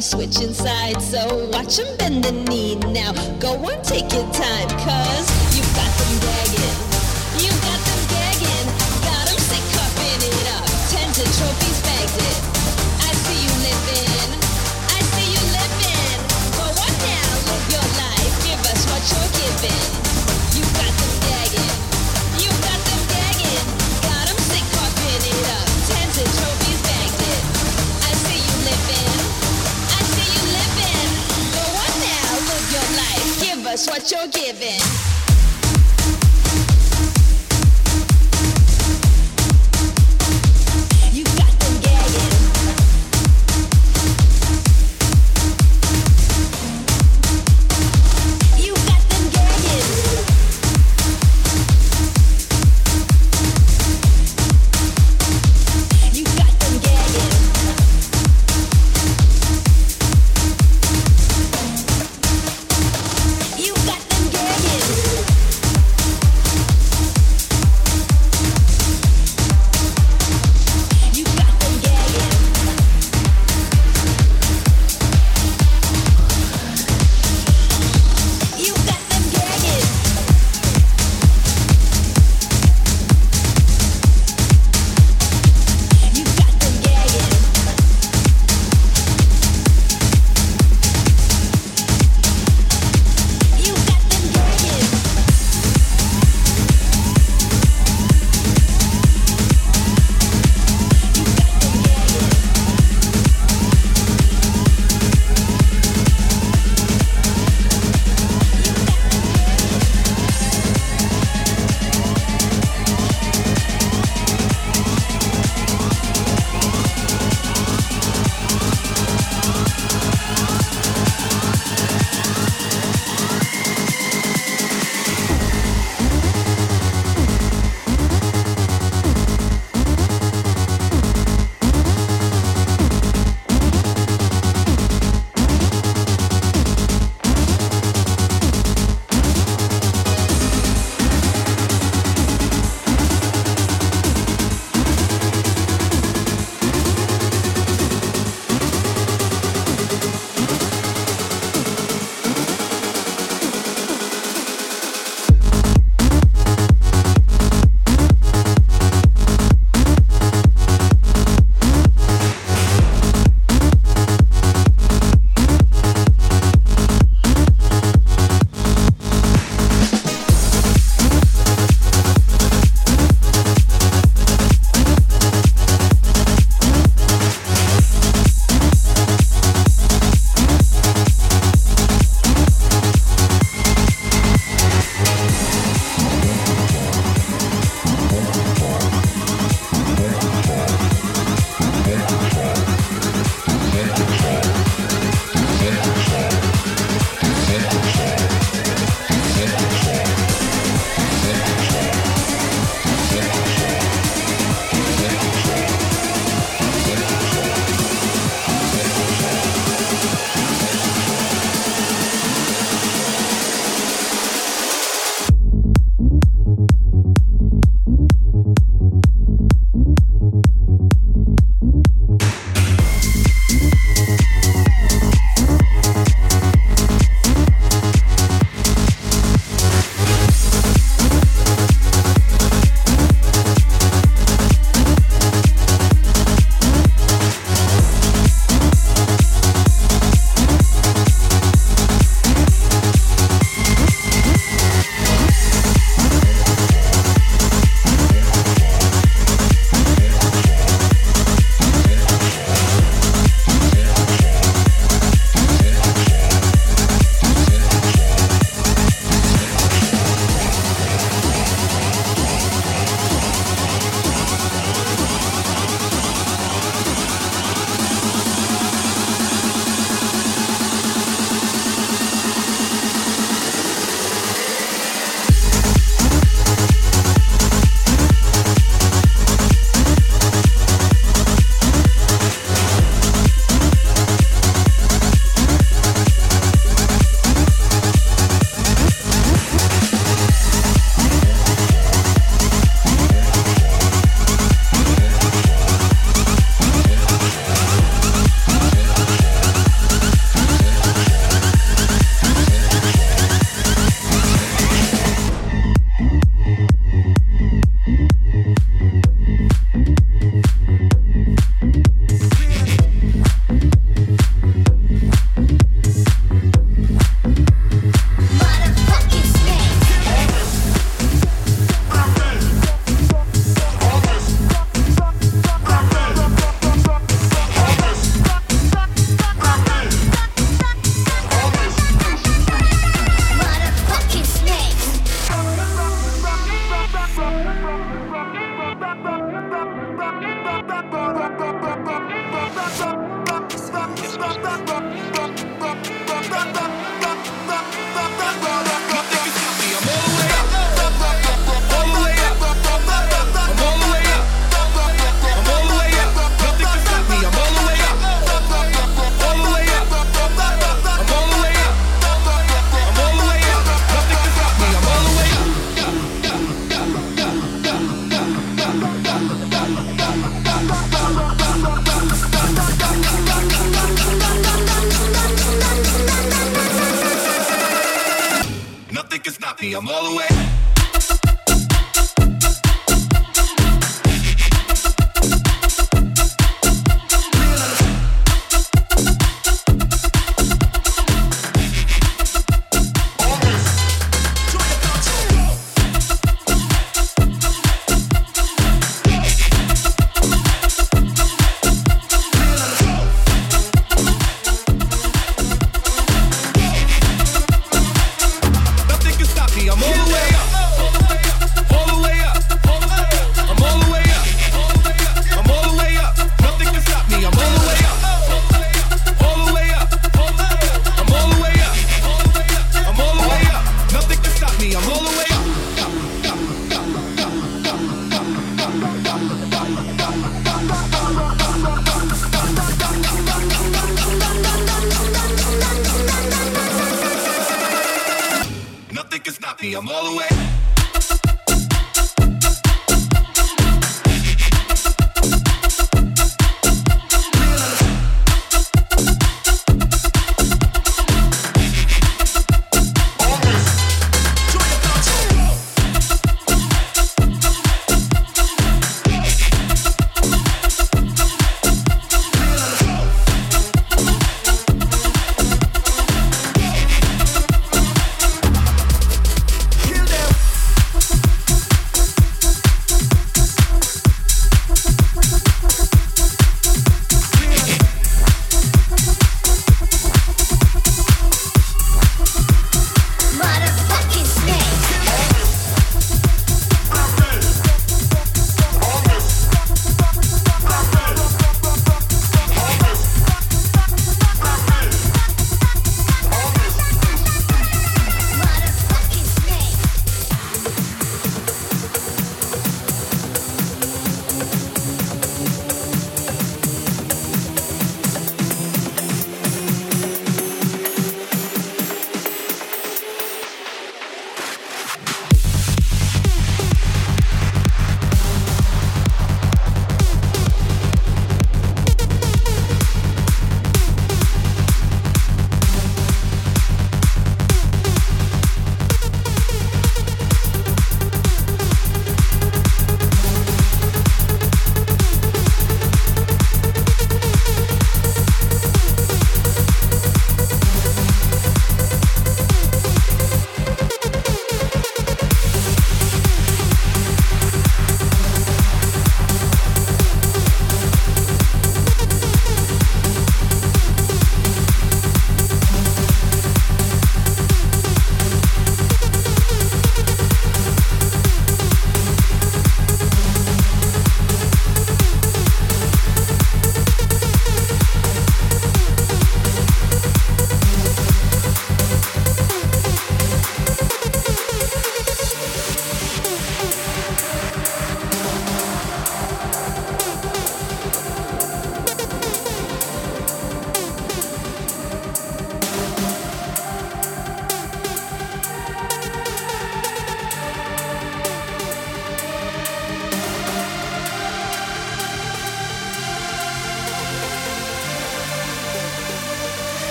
switching sides, so watch them bend the knee now. Go on, take your time.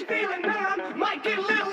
You know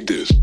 like this.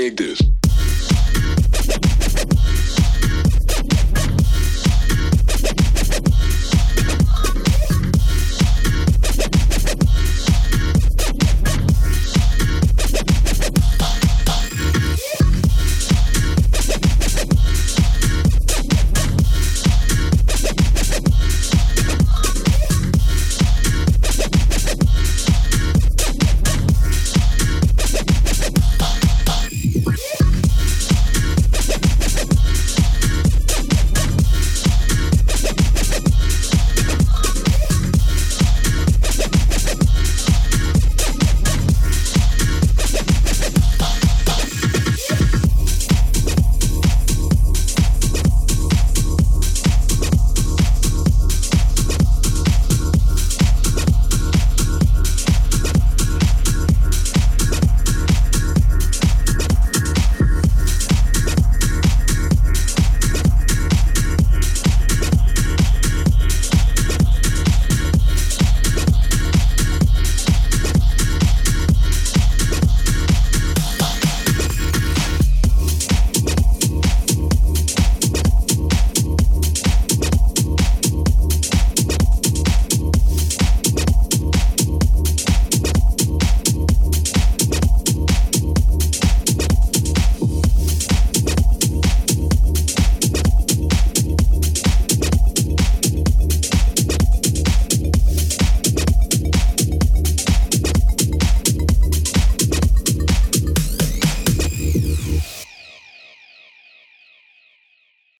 dig this.